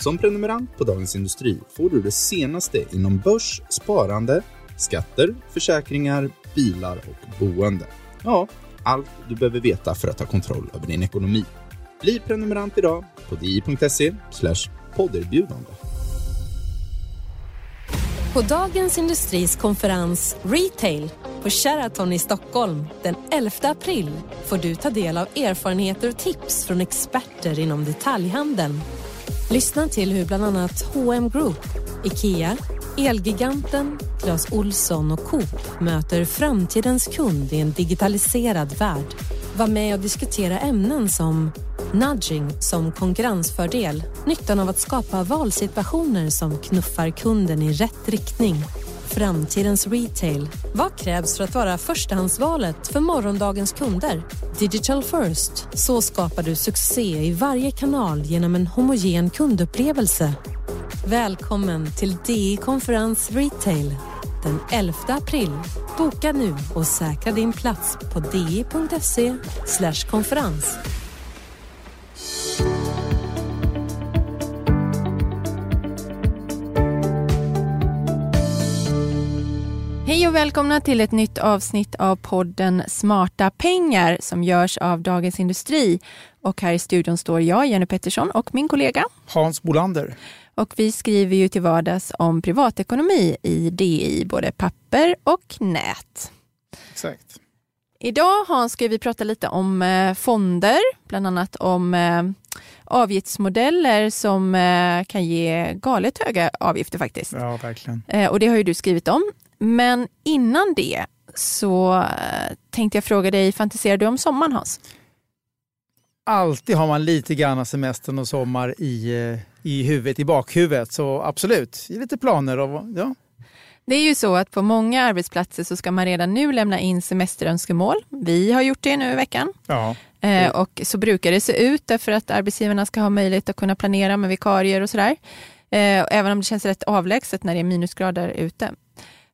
Som prenumerant på Dagens Industri får du det senaste inom börs, sparande, skatter, försäkringar, bilar och boende. Ja, allt du behöver veta för att ta kontroll över din ekonomi. Bli prenumerant idag på di.se podderbjudande. På Dagens Industris konferens Retail på Sheraton i Stockholm den 11 april får du ta del av erfarenheter och tips från experter inom detaljhandeln. Lyssna till hur bland annat H&M Group, IKEA, Elgiganten, Clas Olsson och Coop möter framtidens kund i en digitaliserad värld. Var med och diskutera ämnen som nudging som konkurrensfördel, nyttan av att skapa valsituationer som knuffar kunden i rätt riktning, framtidens retail. Vad krävs för att vara förstahandsvalet för morgondagens kunder? Digital first. Så skapar du succé i varje kanal genom en homogen kundupplevelse. Välkommen till DI Konferens Retail den 11 april. Boka nu och säkra din plats på di.se konferens. Hej och välkomna till ett nytt avsnitt av podden Smarta pengar som görs av Dagens Industri. Och här i studion står jag, Jenny Pettersson, och min kollega Hans Bolander. Och vi skriver ju till vardags om privatekonomi i DI, både papper och nät. Exakt. Idag Hans ska vi prata lite om eh, fonder, bland annat om eh, avgiftsmodeller som eh, kan ge galet höga avgifter faktiskt. Ja, verkligen. Och det har ju du skrivit om. Men innan det så tänkte jag fråga dig, fantiserar du om sommaren Hans? Alltid har man lite grann semestern och sommar i, i huvudet, i bakhuvudet. Så absolut, lite planer. Och, ja. Det är ju så att på många arbetsplatser så ska man redan nu lämna in semesterönskemål. Vi har gjort det nu i veckan. Ja. Eh, och så brukar det se ut därför att arbetsgivarna ska ha möjlighet att kunna planera med vikarier och sådär. Eh, även om det känns rätt avlägset när det är minusgrader ute.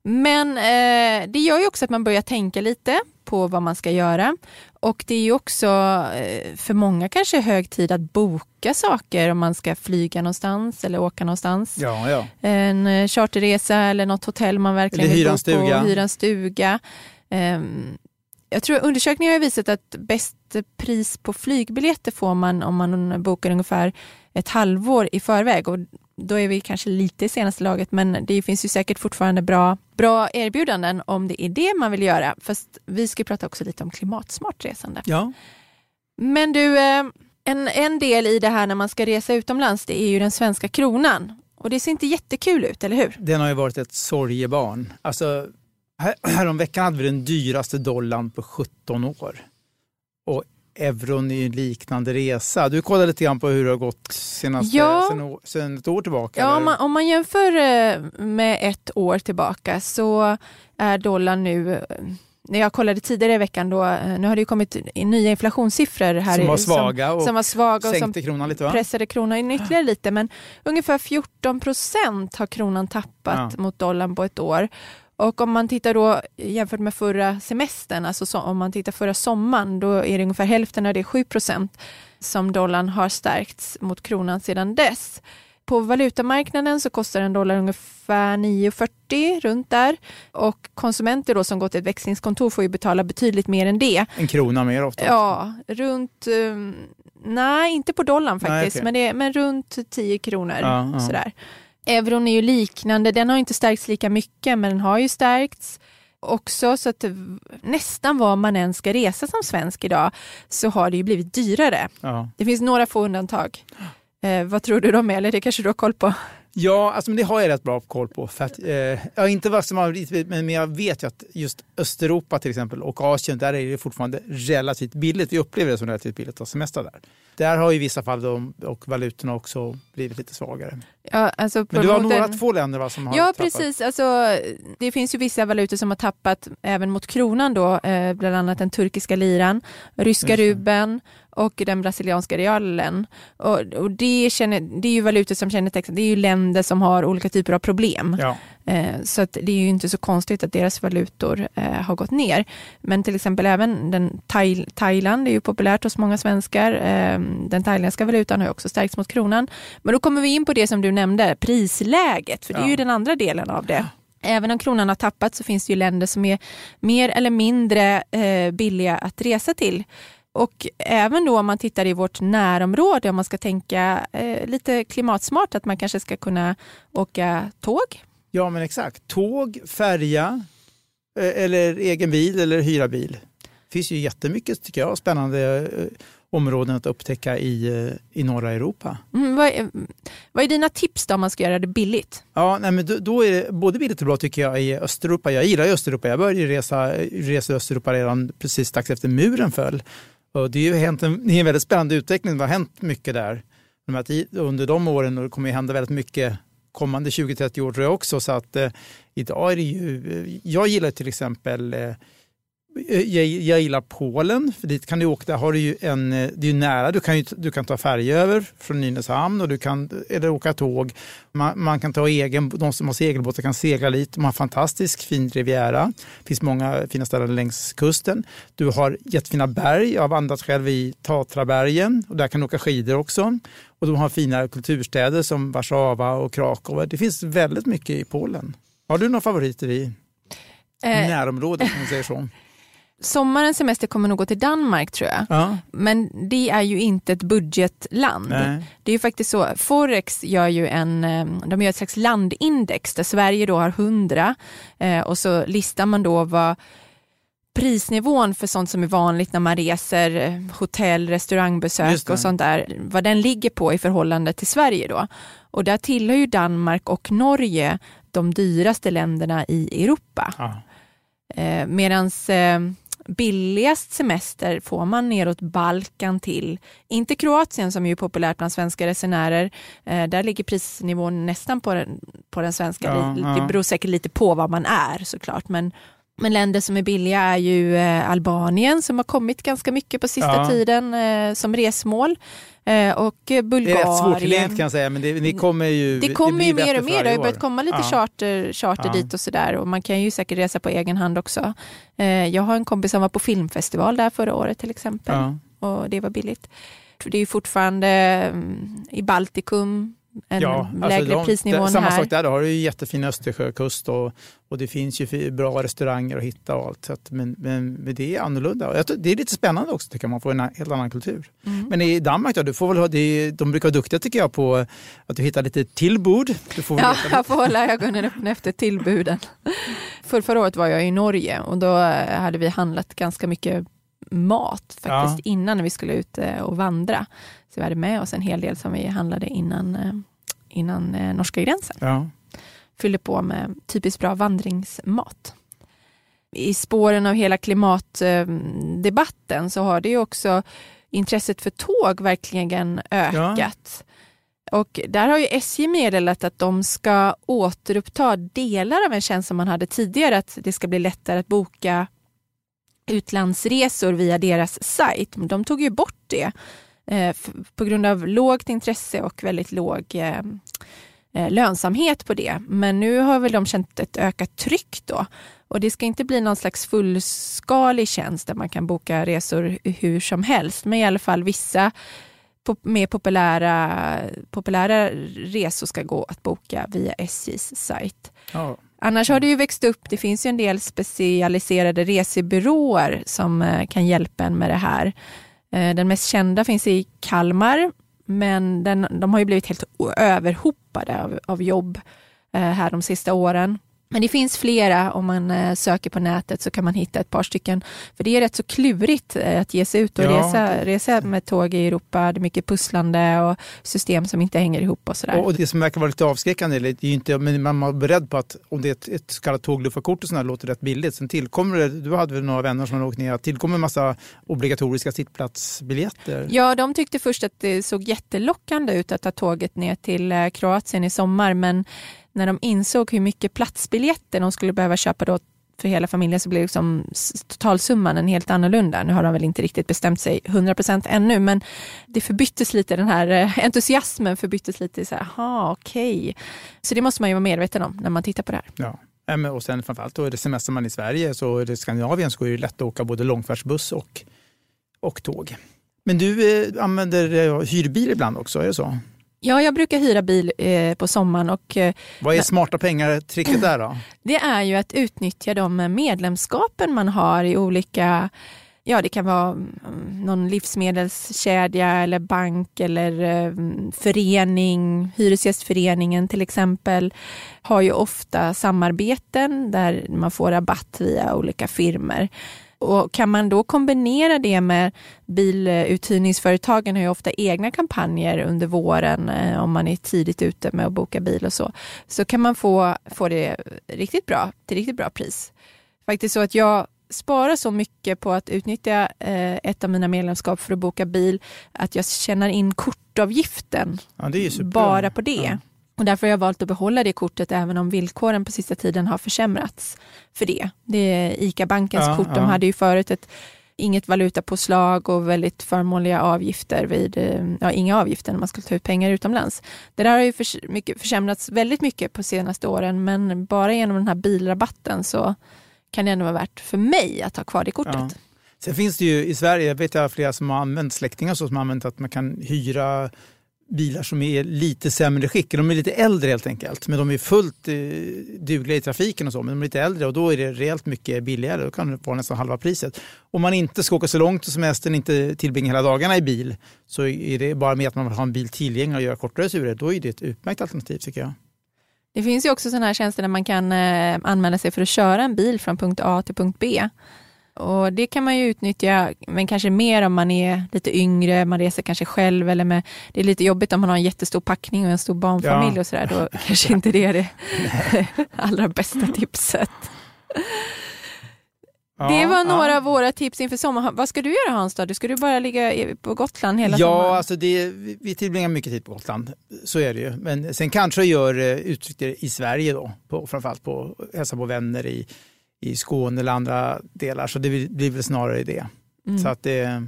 Men eh, det gör ju också att man börjar tänka lite på vad man ska göra. Och det är ju också eh, för många kanske hög tid att boka saker om man ska flyga någonstans eller åka någonstans. Ja, ja. En eh, charterresa eller något hotell man verkligen eller vill bo stuga. på. Hyra en stuga. Um, jag tror undersökningar har visat att bäst pris på flygbiljetter får man om man bokar ungefär ett halvår i förväg. Och då är vi kanske lite i senaste laget, men det finns ju säkert fortfarande bra, bra erbjudanden om det är det man vill göra. Fast vi ska prata också lite om klimatsmart resande. Ja. Men du, eh, en, en del i det här när man ska resa utomlands, det är ju den svenska kronan. Och det ser inte jättekul ut, eller hur? Den har ju varit ett sorgebarn. Alltså, här, häromveckan hade vi den dyraste dollarn på 17 år. Och euron i en liknande resa. Du kollade lite grann på hur det har gått senaste, ja. sen, sen ett år tillbaka? Ja, om man, om man, jämför eh, med ett år tillbaka så är dollarn nu eh, när jag kollade tidigare i veckan, då, eh, nu har det kommit nya inflationssiffror här som var svaga som, och, som var svaga och som kronan lite, va? pressade kronan ytterligare lite. Men ungefär 14 procent har kronan tappat ja. mot dollarn på ett år. Och om man tittar då jämfört med förra semestern, alltså så, om man tittar förra sommaren, då är det ungefär hälften av det, 7 procent, som dollarn har stärkts mot kronan sedan dess. På valutamarknaden så kostar en dollar ungefär 9,40 runt där. Och konsumenter då som går till ett växlingskontor får ju betala betydligt mer än det. En krona mer ofta? Ja, runt, um, nej inte på dollarn faktiskt, nej, okay. men, det, men runt 10 kronor. Ja, ja. Sådär. Euron är ju liknande, den har inte stärkts lika mycket men den har ju stärkts också så att nästan var man än ska resa som svensk idag så har det ju blivit dyrare. Ja. Det finns några få undantag. Eh, vad tror du de är? Eller det kanske du har koll på? Ja, alltså, men det har jag rätt bra koll på. För att, eh, ja, inte vad som har men jag vet ju att just Östeuropa till exempel och Asien, där är det fortfarande relativt billigt. Vi upplever det som relativt billigt att semestra där. Där har i vissa fall de, och valutorna också blivit lite svagare. Ja, alltså men du har några två länder va, som har Ja, tappat. precis. Alltså, det finns ju vissa valutor som har tappat även mot kronan då, eh, bland annat den turkiska liran, ryska rubeln och den brasilianska realen. Och, och det, känner, det är ju valutor som kännetecknas, det är ju länder som har olika typer av problem. Ja. Eh, så att det är ju inte så konstigt att deras valutor eh, har gått ner. Men till exempel även den Thai, Thailand är ju populärt hos många svenskar. Eh, den thailändska valutan har också stärkts mot kronan. Men då kommer vi in på det som du nämnde, prisläget, för det är Ja. ju den andra delen av det. Även om kronan har tappat så finns det ju länder som är mer eller mindre billiga att resa till. Och även då om man tittar i vårt närområde, om man ska tänka eh, lite klimatsmart, att man kanske ska kunna åka tåg. Ja, men exakt. Tåg, färja eh, eller egen bil eller hyra bil. Det finns ju jättemycket tycker jag, spännande eh, områden att upptäcka i, eh, i norra Europa. Mm, vad, är, vad är dina tips då om man ska göra det billigt? Ja, nej, men då, då är det både billigt och bra tycker jag i Östeuropa. Jag gillar ju Östeuropa. Jag började resa, resa i Östeuropa redan precis strax efter muren föll. Och det, är ju hänt en, det är en väldigt spännande utveckling. Det har hänt mycket där. Under de åren och det kommer ju hända väldigt mycket kommande 20-30 år tror jag också. Så att eh, idag är det ju, eh, jag gillar till exempel eh, jag, jag gillar Polen, för dit kan du åka. Där har du ju en, eh, det är ju nära, du kan, ju, du kan ta färja över från Nynäshamn och du kan, eller åka tåg. Man, man kan ta egen, de som har segelbåtar kan segla lite. Man har en fantastisk fin riviera. Det finns många fina ställen längs kusten. Du har jättefina berg. Jag har vandrat själv i Tatrabergen och där kan du åka skidor också. Och de har fina kulturstäder som Warszawa och Krakow. Det finns väldigt mycket i Polen. Har du några favoriter i Eh, närområdet om man säger så? Sommarens semester kommer nog gå till Danmark tror jag. Ja, Men det är ju inte ett budgetland. nej. Det är ju faktiskt så, Forex gör ju en, eh, de gör ett slags landindex där Sverige då har 100 eh, och så listar man då vad prisnivån för sånt som är vanligt när man reser, eh, hotell, restaurangbesök och sånt där, vad den ligger på i förhållande till Sverige då. Och där tillhör ju Danmark och Norge de dyraste länderna i Europa. Ja. Eh, Medan eh, billigast semester får man neråt Balkan till, inte Kroatien som är ju populärt bland svenska resenärer, eh, där ligger prisnivån nästan på den, på den svenska. Ja, ja. Det beror säkert lite på vad man är såklart, men men länder som är billiga är ju eh, Albanien som har kommit ganska mycket på sista Ja. tiden eh, som resmål. Eh, och eh, Det Bulgarien. är rätt svårtillgängligt kan jag säga, men det, ni kommer ju... Det kommer ju blir mer och mer. Det har ju börjat komma lite Ja. charter, charter Ja. dit och sådär. Och man kan ju säkert resa på egen hand också. Eh, Jag har en kompis som var på filmfestival där förra året till exempel. Ja. Och det var billigt. Det är ju fortfarande mm, i Baltikum en Ja, alltså lägre de- prisnivå det- Samma här. sak där, då har du ju jättefin Östersjökust och, och det finns ju bra restauranger att hitta och allt. Att, men, men, men det är annorlunda. Tror- Det är lite spännande också tycker jag, man får en helt annan kultur. Mm. Men i Danmark då, du får väl ha, det, de brukar vara duktiga tycker jag på att du hittar lite tillbord. Du får Ja, jag får hålla ögonen öppna efter tillbuden. För förra året var jag i Norge och då hade vi handlat ganska mycket mat faktiskt Ja. innan när vi skulle ut eh, och vandra. Så vi hade med oss en hel del som vi handlade innan, eh, innan eh, norska gränsen. Ja. Fyllde på med typiskt bra vandringsmat. I spåren av hela klimatdebatten så har det ju också intresset för tåg verkligen ökat. Och där har ju SJ meddelat att de ska återuppta delar av en tjänst som man hade tidigare, att det ska bli lättare att boka utlandsresor via deras sajt. De tog ju bort det eh, på grund av lågt intresse och väldigt låg eh, eh, lönsamhet på det. Men nu har väl de känt ett ökat tryck då. Och det ska inte bli någon slags fullskalig tjänst där man kan boka resor hur som helst, men i alla fall vissa pop- mer populära, populära resor ska gå att boka via SJs sajt. Ja. Annars har det ju växt upp, det finns ju en del specialiserade resebyråer som eh, kan hjälpa en med det här. Eh, den mest kända finns i Kalmar, men den, de har ju blivit helt överhopade av, av jobb eh, här de sista åren. Men det finns flera, om man eh, söker på nätet så kan man hitta ett par stycken. För det är rätt så klurigt eh, att ge sig ut och Ja. resa, resa med tåg i Europa. Det är mycket pusslande och system som inte hänger ihop och sådär. Och det som verkar vara lite avskräckande, det är ju inte, men man var beredd på att om det är ett, ett så kallat tågluffarkort och sådär låter rätt billigt. Sen tillkommer det, du hade väl några vänner som har åkt ner, tillkommer en massa obligatoriska sittplatsbiljetter. Ja, de tyckte först att det såg jättelockande ut att ta tåget ner till eh, Kroatien i sommar, men när de insåg hur mycket platsbiljetter de skulle behöva köpa då för hela familjen så blev liksom totalsumman en helt annorlunda. Nu har de väl inte riktigt bestämt sig 100% ännu, men det förbyttes lite, den här eh, entusiasmen förbyttes lite så här, aha, okej. Okay. Så det måste man ju vara medveten om när man tittar på det här. Ja. Och sen framförallt då är det semester man i Sverige så är det Skandinavien så är det lätt att åka både långfärdsbuss och, och tåg. Men du eh, använder eh, hyrbil ibland också, är det så? Ja, jag brukar hyra bil eh, på sommaren. Och, eh, Vad är smarta pengar-tricket där då? Det är ju att utnyttja de medlemskapen man har i olika Ja, det kan vara mm, någon livsmedelskedja eller bank eller eh, förening. Hyresgästföreningen till exempel har ju ofta samarbeten där man får rabatt via olika firmor. Och kan man då kombinera det med biluthyrningsföretagen har ju ofta egna kampanjer under våren eh, om man är tidigt ute med att boka bil och så, så kan man få, få det riktigt bra, till riktigt bra pris. Faktiskt så att jag sparar så mycket på att utnyttja eh, ett av mina medlemskap för att boka bil att jag tjänar in kortavgiften ja, bara på det. Ja. Och därför har jag valt att behålla det kortet även om villkoren på sista tiden har försämrats för det. Det är ICA-bankens ja, kort. De hade ju förut ett inget valutapåslag och väldigt förmånliga avgifter vid, eh, ja, inga avgifter när man skulle ta ut pengar utomlands. Det där har ju för, mycket, försämrats väldigt mycket på senaste åren men bara genom den här bilrabatten så kan det ändå vara värt för mig att ha kvar det kortet. Ja. Sen finns det ju i Sverige, jag vet jag flera som har använt släktingar så som har använt att man kan hyra bilar som är lite sämre skick. De är lite äldre helt enkelt. Men de är fullt eh, dugliga i trafiken och så. Men de är lite äldre och då är det rejält mycket billigare. Då kan det vara nästan halva priset. Om man inte ska åka så långt på semestern, inte tillbringa hela dagarna i bil, så är det bara med att man vill ha en bil tillgänglig och göra kortare turer. Då är det ett utmärkt alternativ tycker jag. Det finns ju också sådana här tjänster där man kan eh, anmäla sig för att köra en bil från punkt A till punkt B. Och Det kan man ju utnyttja, men kanske mer om man är lite yngre, man reser kanske själv eller med, det är lite jobbigt om man har en jättestor packning och en stor barnfamilj ja. och sådär, då kanske inte det är det allra bästa tipset. Ja, det var några ja. av våra tips inför sommaren. Vad ska du göra Hans? Då? Ska du bara ligga på Gotland hela ja, sommaren? Ja, alltså det, vi tillbringar mycket tid på Gotland. Så är det ju. Men sen kanske jag gör eh, utflykter i Sverige då. På, framförallt på hälsa på vänner i i Skåne eller andra delar. Så det blir väl snarare det. Mm. Så att det,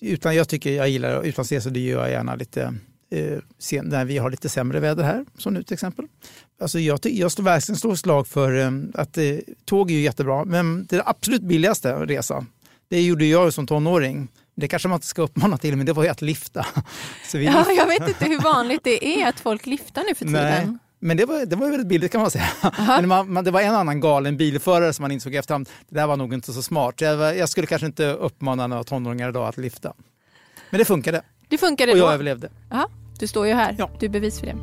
utan jag tycker jag gillar utlandsresor, det gör jag gärna lite eh, sen, när vi har lite sämre väder här, som nu till exempel. Alltså jag, jag står verkligen slår slag för eh, att eh, tåg är ju jättebra, men det absolut billigaste resa, det gjorde jag som tonåring. Det kanske man inte ska uppmana till, men det var ju att. Så vi ja, jag vet inte hur vanligt det är att folk liftar nu för tiden. Nej. Men det var, det var väldigt billigt kan man säga. Men man, man, det var en annan galen bilförare som man insåg efterhand, det där var nog inte så smart. Jag, jag skulle kanske inte uppmana några tonåringar idag att lifta. Men det funkade. Det funkade Och jag då. överlevde. Aha. Du står ju här, ja. du är bevis för det.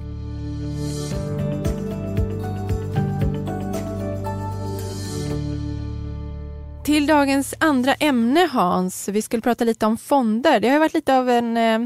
Till dagens andra ämne Hans, vi skulle prata lite om fonder. Det har varit lite av en eh,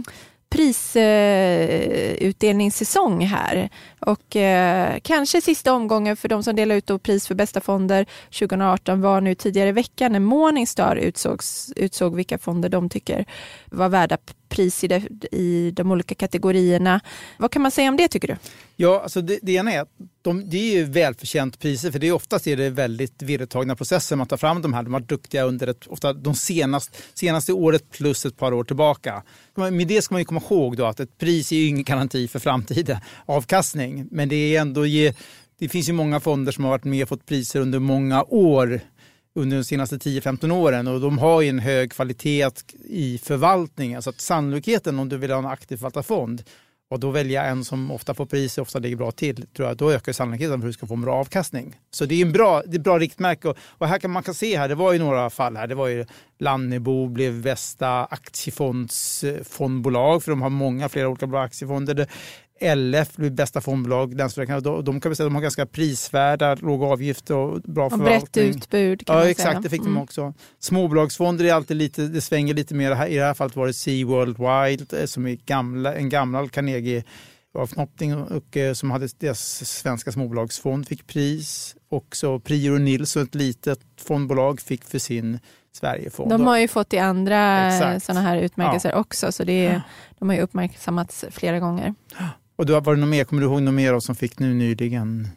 prisutdelningssäsong här. Och eh, kanske sista omgången för de som delar ut pris för bästa fonder 2018 var nu tidigare i veckan när Morningstar utsågs, utsåg vilka fonder de tycker var värda pris i de, i de olika kategorierna. Vad kan man säga om det tycker du? Ja, alltså det, det ena är att de, det är ju välförtjänt priser för det är oftast är det väldigt vedertagna processer man tar fram de här. De har varit duktiga under ett, ofta de senaste, senaste året plus ett par år tillbaka. Med det ska man ju komma ihåg då att ett pris är ju ingen garanti för framtida avkastning. Men det är ändå ge, det finns ju många fonder som har varit med och fått priser under många år under de senaste 10-15 åren och de har ju en hög kvalitet i förvaltningen. Så att sannolikheten om du vill ha en aktiv förvaltarfond och då välja en som ofta får pris och ofta ligger bra till, tror jag, då ökar sannolikheten för att du ska få en bra avkastning. Så det är en bra, det är bra riktmärke. Och, och här kan man kan se här, det var ju några fall här. Det var ju Lannebo blev bästa aktiefondsfondbolag för de har många, flera olika bra aktiefonder. LF blir bästa fondbolag. De, de kan vi säga de har ganska prisvärda, låga avgifter och bra och förvaltning. brett utbud. Ja, exakt. Säga. Det fick mm. de också. Småbolagsfonder är alltid lite, det svänger lite mer. I det här fallet var det Sea Worldwide eh, som är gamla, en gammal Carnegie avknoppning och, eh, som hade deras svenska småbolagsfond fick pris. Också Prior Nilsson, ett litet fondbolag, fick för sin Sverigefond. De har ju fått i andra sådana här utmärkelser ja. också, så det är, de har ju uppmärksammats flera gånger. Och du, var det något mer, kommer du ihåg något mer som fick nu nyligen?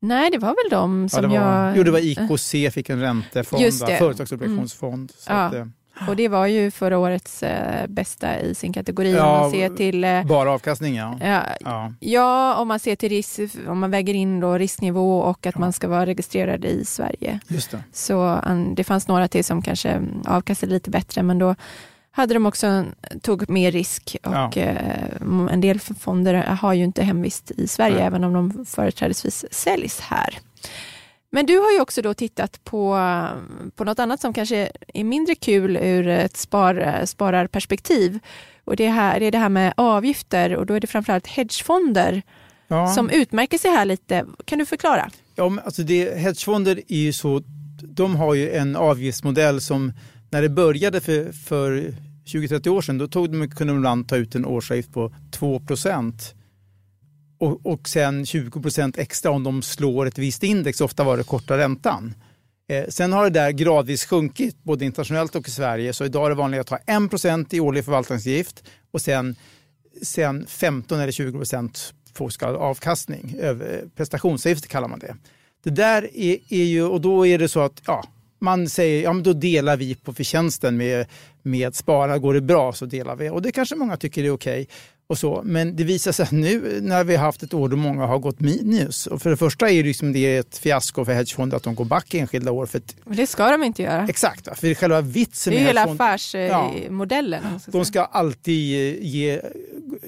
Nej, det var väl de som ja, var, jag... Jo, det var IKC fick en räntefond, Just det. företagsobligationsfond. Så Ja. att, eh, Och det var ju förra årets eh, bästa i sin kategori Ja, om man ser till eh, bara avkastning, ja. ja, ja. Ja, om man ser till risk, om man väger in då risknivå och att man ska vara registrerad i Sverige. Just det. Så an, det fanns några till som kanske mm, avkastade lite bättre, men då hade de också tog mer risk och Ja. eh, en del fonder har ju inte hemvist i Sverige, Nej. även om de företrädesvis säljs här. Men du har ju också då tittat på, på något annat som kanske är mindre kul ur ett spar, spararperspektiv. Och det, här, det är det här med avgifter och då är det framförallt hedgefonder Ja. som utmärker sig här lite. Kan du förklara? Ja, men alltså det, hedgefonder är ju så, de har ju en avgiftsmodell som när det började för, för 20-30 år sedan, då tog de, kunde de ibland ta ut en årsavgift på 2 och, och sen 20 procent extra om de slår ett visst index, ofta var det korta räntan. Eh, sen har det där gradvis sjunkit, både internationellt och i Sverige, så idag är det vanligt att ha 1 i årlig förvaltningsavgift och sen, sen 15 eller 20 procent forskad avkastning. Prestationsavgift kallar man det. Det där är, är ju, och då är det så att ja, man säger, ja men då delar vi på förtjänsten med, med spara. Går det bra så delar vi. Och det kanske många tycker är okej. Och så. Men det visar sig att nu när vi har haft ett år då många har gått minus. Och för det första är det, liksom det ett fiasko för hedgefonder att de går back enskilda år. För att, Det ska de inte göra. exakt, för själva vitsen Det är med hela Ja. affärsmodellen. ska de ska alltid ge,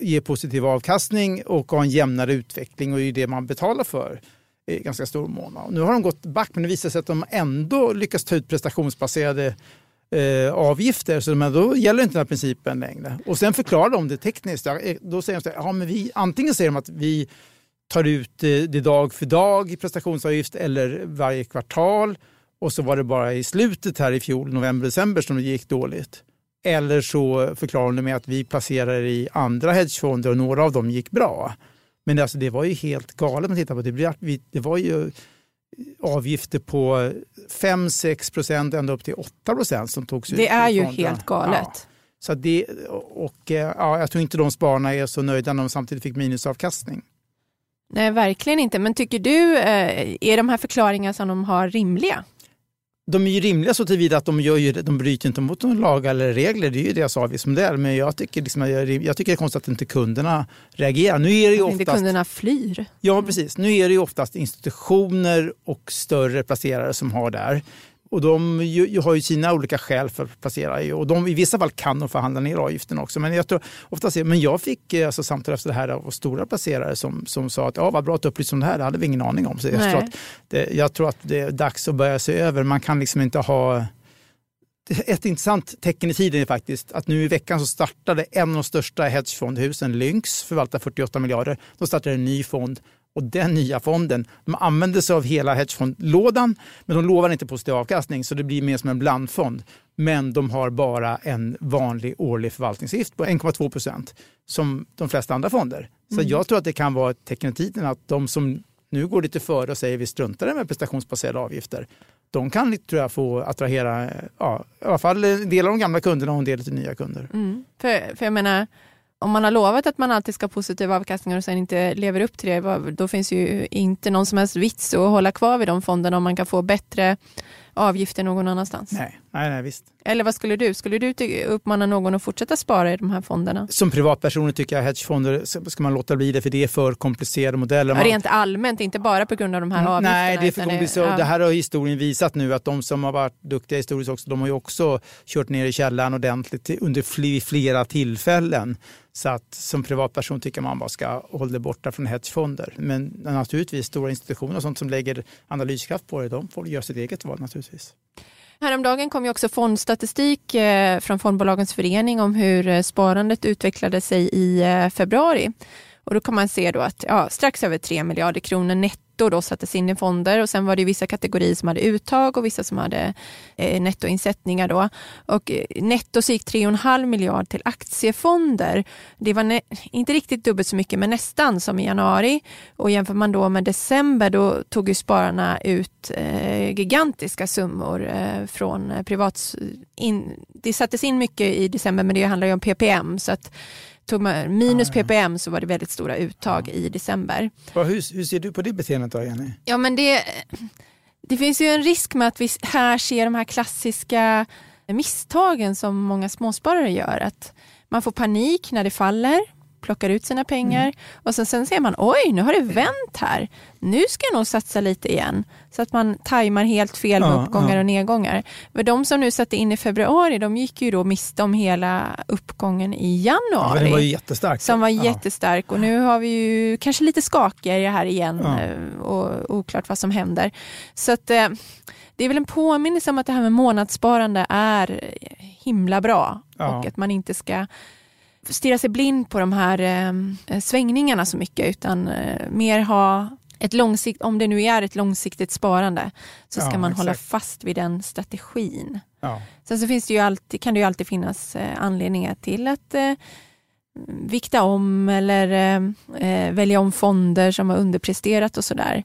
ge positiv avkastning och ha en jämnare utveckling och det är det man betalar för i ganska stor mån. Nu har de gått back men det visar sig att de ändå lyckas ta ut prestationsbaserade eh, avgifter så men då gäller inte den här principen längre. Och sen förklarar de det tekniskt. Eh, då säger de så här, ja, men vi, antingen säger de att vi tar ut eh, det dag för dag i prestationsavgift eller varje kvartal och så var det bara i slutet här i fjol, november, december som det gick dåligt. Eller så förklarar de det med att vi placerar i andra hedgefonder och några av dem gick bra. Men alltså, det var ju helt galet att titta på. Det, det var ju avgifter på 5-6 procent ända upp till 8 procent som togs ut. Det är ju helt galet. Ja. Så det, och, eh, ja, jag tror inte de spararna är så nöjda när de samtidigt fick minusavkastning. Nej, verkligen inte. Men tycker du, eh, är de här förklaringarna som de har rimliga? De är ju rimliga så tillvida att de, gör ju, de bryter inte mot några lagar eller regler. Det är ju deras avgiftsmodell. Men jag tycker, liksom, jag, jag tycker det är konstigt att inte kunderna reagerar. Nu är det ju Att inte oftast, kunderna flyr? ja, precis. Nu är det ju oftast institutioner och större placerare som har det här. Och de ju, har ju sina olika skäl för att placera i. Och de, I vissa fall kan de förhandla ner avgiften också. Men jag, tror, oftast, men jag fick eh, alltså, samtal efter det här av stora placerare som, som sa att ja, vad bra att du upplyste om det här. Det hade vi ingen aning om. Så jag Nej. tror, att det, jag tror att det är dags att börja se över. Man kan liksom inte ha... Ett intressant tecken i tiden är faktiskt att nu i veckan så startade en av de största hedgefondhusen, Lynx, förvaltar 48 miljarder. De startade en ny fond och den nya fonden, de använder sig av hela hedgefondlådan men de lovar inte positiv avkastning så det blir mer som en blandfond. Men de har bara en vanlig årlig förvaltningsavgift på 1,2 procent som de flesta andra fonder. Så jag tror att det kan vara ett tecken i tiden att de som nu går lite före och säger vi struntar i med prestationsbaserade avgifter. De kan tror jag få attrahera ja, i alla fall en del av de gamla kunderna och en del till nya kunder. Mm. För, för jag menar, om man har lovat att man alltid ska ha positiv avkastning och sen inte lever upp till det, då finns ju inte någon som helst vits att hålla kvar vid de fonderna om man kan få bättre avgifter någon annanstans. Nej, nej, nej visst. Eller vad skulle du? Skulle du uppmana någon att fortsätta spara i de här fonderna? Som privatpersoner tycker jag hedgefonder ska man låta bli det för det är för komplicerade modeller. Man- rent allmänt, inte bara på grund av de här avgifterna. Mm, Nej, det är för komplicerat. ja. Det här har historien visat nu att de som har varit duktiga historiskt också, de har ju också kört ner i källaren ordentligt under fl- flera tillfällen. Så att som privatperson tycker man bara ska hålla det borta från hedgefonder. Men naturligtvis stora institutioner och sånt som lägger analyskraft på det, de får göra sitt eget val naturligtvis. Häromdagen kom ju också fondstatistik eh, från Fondbolagens förening om hur eh, sparandet utvecklade sig i eh, februari. Och då kan man se då att ja, strax över 3 miljarder kronor netto då sattes in i fonder och sen var det vissa kategorier som hade uttag och vissa som hade eh, nettoinsättningar då. Och eh, netto så gick 3,5 miljard till aktiefonder. Det var inte riktigt dubbelt så mycket men nästan som i januari. Och jämför man då med december då tog ju spararna ut eh, gigantiska summor eh, från privat... In, det sattes in mycket i december men det handlar ju om PPM så att tog man minus ppm så var det väldigt stora uttag i december. Hur, hur ser du på det beteendet då Jenny? Ja men det, det finns ju en risk med att vi här ser de här klassiska misstagen som många småsparare gör. Att man får panik när det faller plockar ut sina pengar mm. och sen, sen ser man oj nu har det vänt här. Nu ska jag nog satsa lite igen. Så att man tajmar helt fel med ja, uppgångar ja. och nedgångar. Men de som nu satte in i februari de gick ju då miste om hela uppgången i januari. Ja, den var ju jättestark. Som var jättestark och nu har vi ju kanske lite skakigare här igen eh, och oklart vad som händer. Så att eh, det är väl en påminnelse om att det här med månadssparande är himla bra och att man inte ska stirra sig blind på de här eh, svängningarna så mycket utan eh, mer ha ett långsikt, om det nu är ett långsiktigt sparande, så ska ja, man exakt. hålla fast vid den strategin. Ja. Sen så finns det ju alltid, kan det ju alltid finnas eh, anledningar till att eh, vikta om eller eh, eh, välja om fonder som har underpresterat och sådär.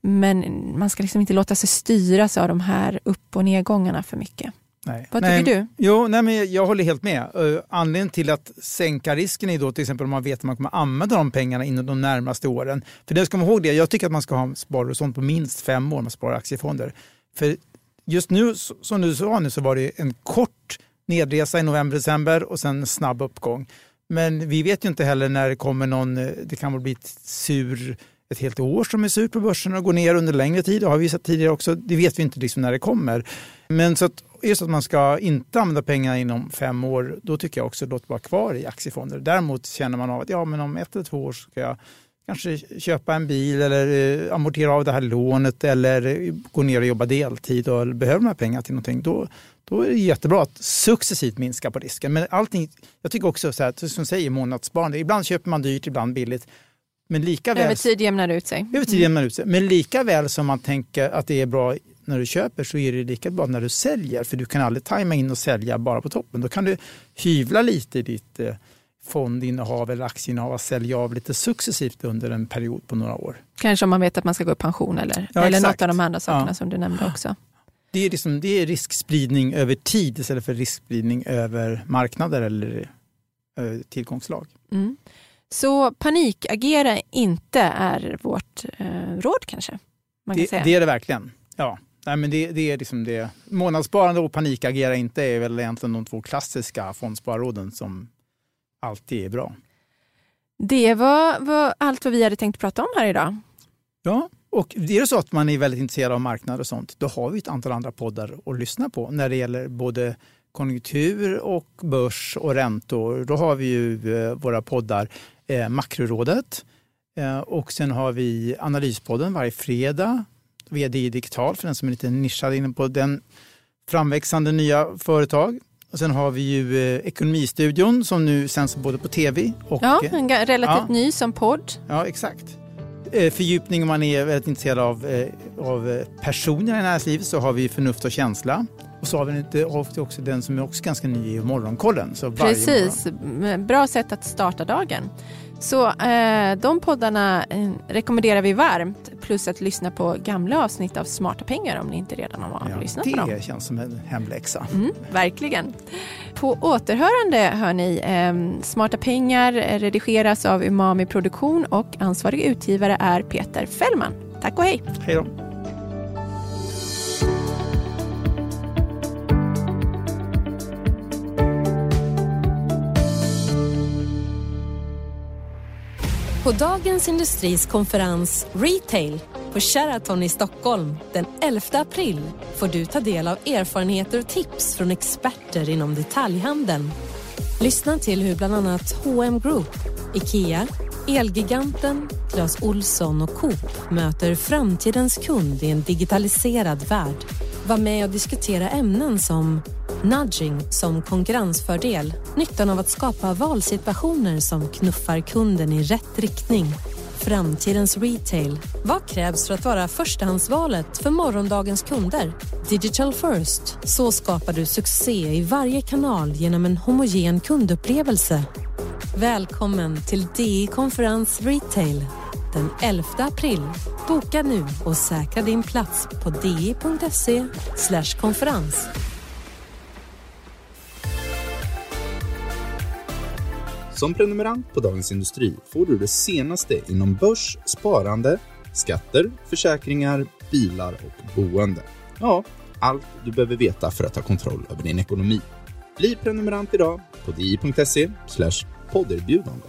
Men man ska liksom inte låta sig styras av de här upp och nedgångarna för mycket. Nej. Vad nej, tycker du? Jo, nej, men jag håller helt med. Uh, anledningen till att sänka risken är då till exempel om man vet att man kommer använda de pengarna inom de närmaste åren. För det ska man ihåg det, jag tycker att man ska ha sparhorisont på minst fem år med sparar aktiefonder. För just nu, som du sa nu, så var det en kort nedresa i november-december och sen en snabb uppgång. Men vi vet ju inte heller när det kommer någon, eh, det kan bli ett sur ett helt år som är surt på börsen och går ner under längre tid. Det har vi sett tidigare också. Det vet vi inte liksom när det kommer. Men så att just att man ska inte använda pengar inom fem år, då tycker jag också låt vara kvar i aktiefonder. Däremot känner man av att ja, men om ett eller två år ska jag kanske köpa en bil eller eh, amortera av det här lånet eller gå ner och jobba deltid och behöver de här pengarna till någonting. Då, då är det jättebra att successivt minska på risken. Men allting, jag tycker också så här, som säger månadssparande, ibland köper man dyrt, ibland billigt. Men lika väl, över tid jämnar ut sig. Över tid jämnar ut sig. Men lika väl som man tänker att det är bra när du köper så är det lika bra när du säljer. För du kan aldrig tajma in och sälja bara på toppen. Då kan du hyvla lite i ditt eh, fondinnehav eller aktieinnehav och sälja av lite successivt under en period på några år. Kanske om man vet att man ska gå i pension eller, ja, eller något av de andra sakerna ja. som du nämnde också. Det är, liksom, det är riskspridning över tid istället för riskspridning över marknader eller eh, tillgångslag. Mm. Så panikagera inte är vårt eh, råd kanske? Man det, säga. det är det verkligen. Ja. Nej, men det, det är liksom det. Månadssparande och panikagera inte är väl egentligen de två klassiska fondsparråden som alltid är bra. Det var, var, allt vad vi hade tänkt prata om här idag. Ja, och är det så att man är väldigt intresserad av marknader och sånt, då har vi ett antal andra poddar att lyssna på när det gäller både konjunktur och börs och räntor. Då har vi ju eh, våra poddar eh, Makrorådet eh, och sen har vi Analyspodden varje fredag VD Digital för den som är lite nischad inne på den framväxande nya företag. Och sen har vi ju eh, Ekonomistudion som nu sänds både på tv och... Ja, en relativt ja. ny som podd. Ja, exakt. Eh, fördjupning om man är väldigt intresserad av, eh, av eh, personer i näringslivet så har vi Förnuft och känsla. Och så har vi också den som är också ganska ny i Morgonkollen. Så Precis, morgon. bra sätt att starta dagen. Så eh, de poddarna eh, rekommenderar vi varmt. Plus att lyssna på gamla avsnitt av Smarta pengar om ni inte redan har ja, lyssnat på dem. Det känns som en hemläxa. Mm, verkligen. På återhörande hör ni eh, Smarta pengar redigeras av Umami Produktion och ansvarig utgivare är Peter Fällman. Tack och hej! Hej då! På Dagens Industris konferens Retail på Sheraton i Stockholm den 11 april får du ta del av erfarenheter och tips från experter inom detaljhandeln. Lyssna till hur bland annat H&M Group, IKEA, Elgiganten, Clas Olsson och Coop möter framtidens kund i en digitaliserad värld. Var med och diskutera ämnen som Nudging som konkurrensfördel. Nyttan av att skapa valsituationer som knuffar kunden i rätt riktning. Framtidens retail. Vad krävs för att vara förstahandsvalet för morgondagens kunder? Digital first. Så skapar du succé i varje kanal genom en homogen kundupplevelse. Välkommen till DI Konferens Retail den 11 april. Boka nu och säkra din plats på di.se konferens. Som prenumerant på Dagens Industri får du det senaste inom börs, sparande, skatter, försäkringar, bilar och boende. Ja, allt du behöver veta för att ta kontroll över din ekonomi. Bli prenumerant idag på di.se podderbjudande.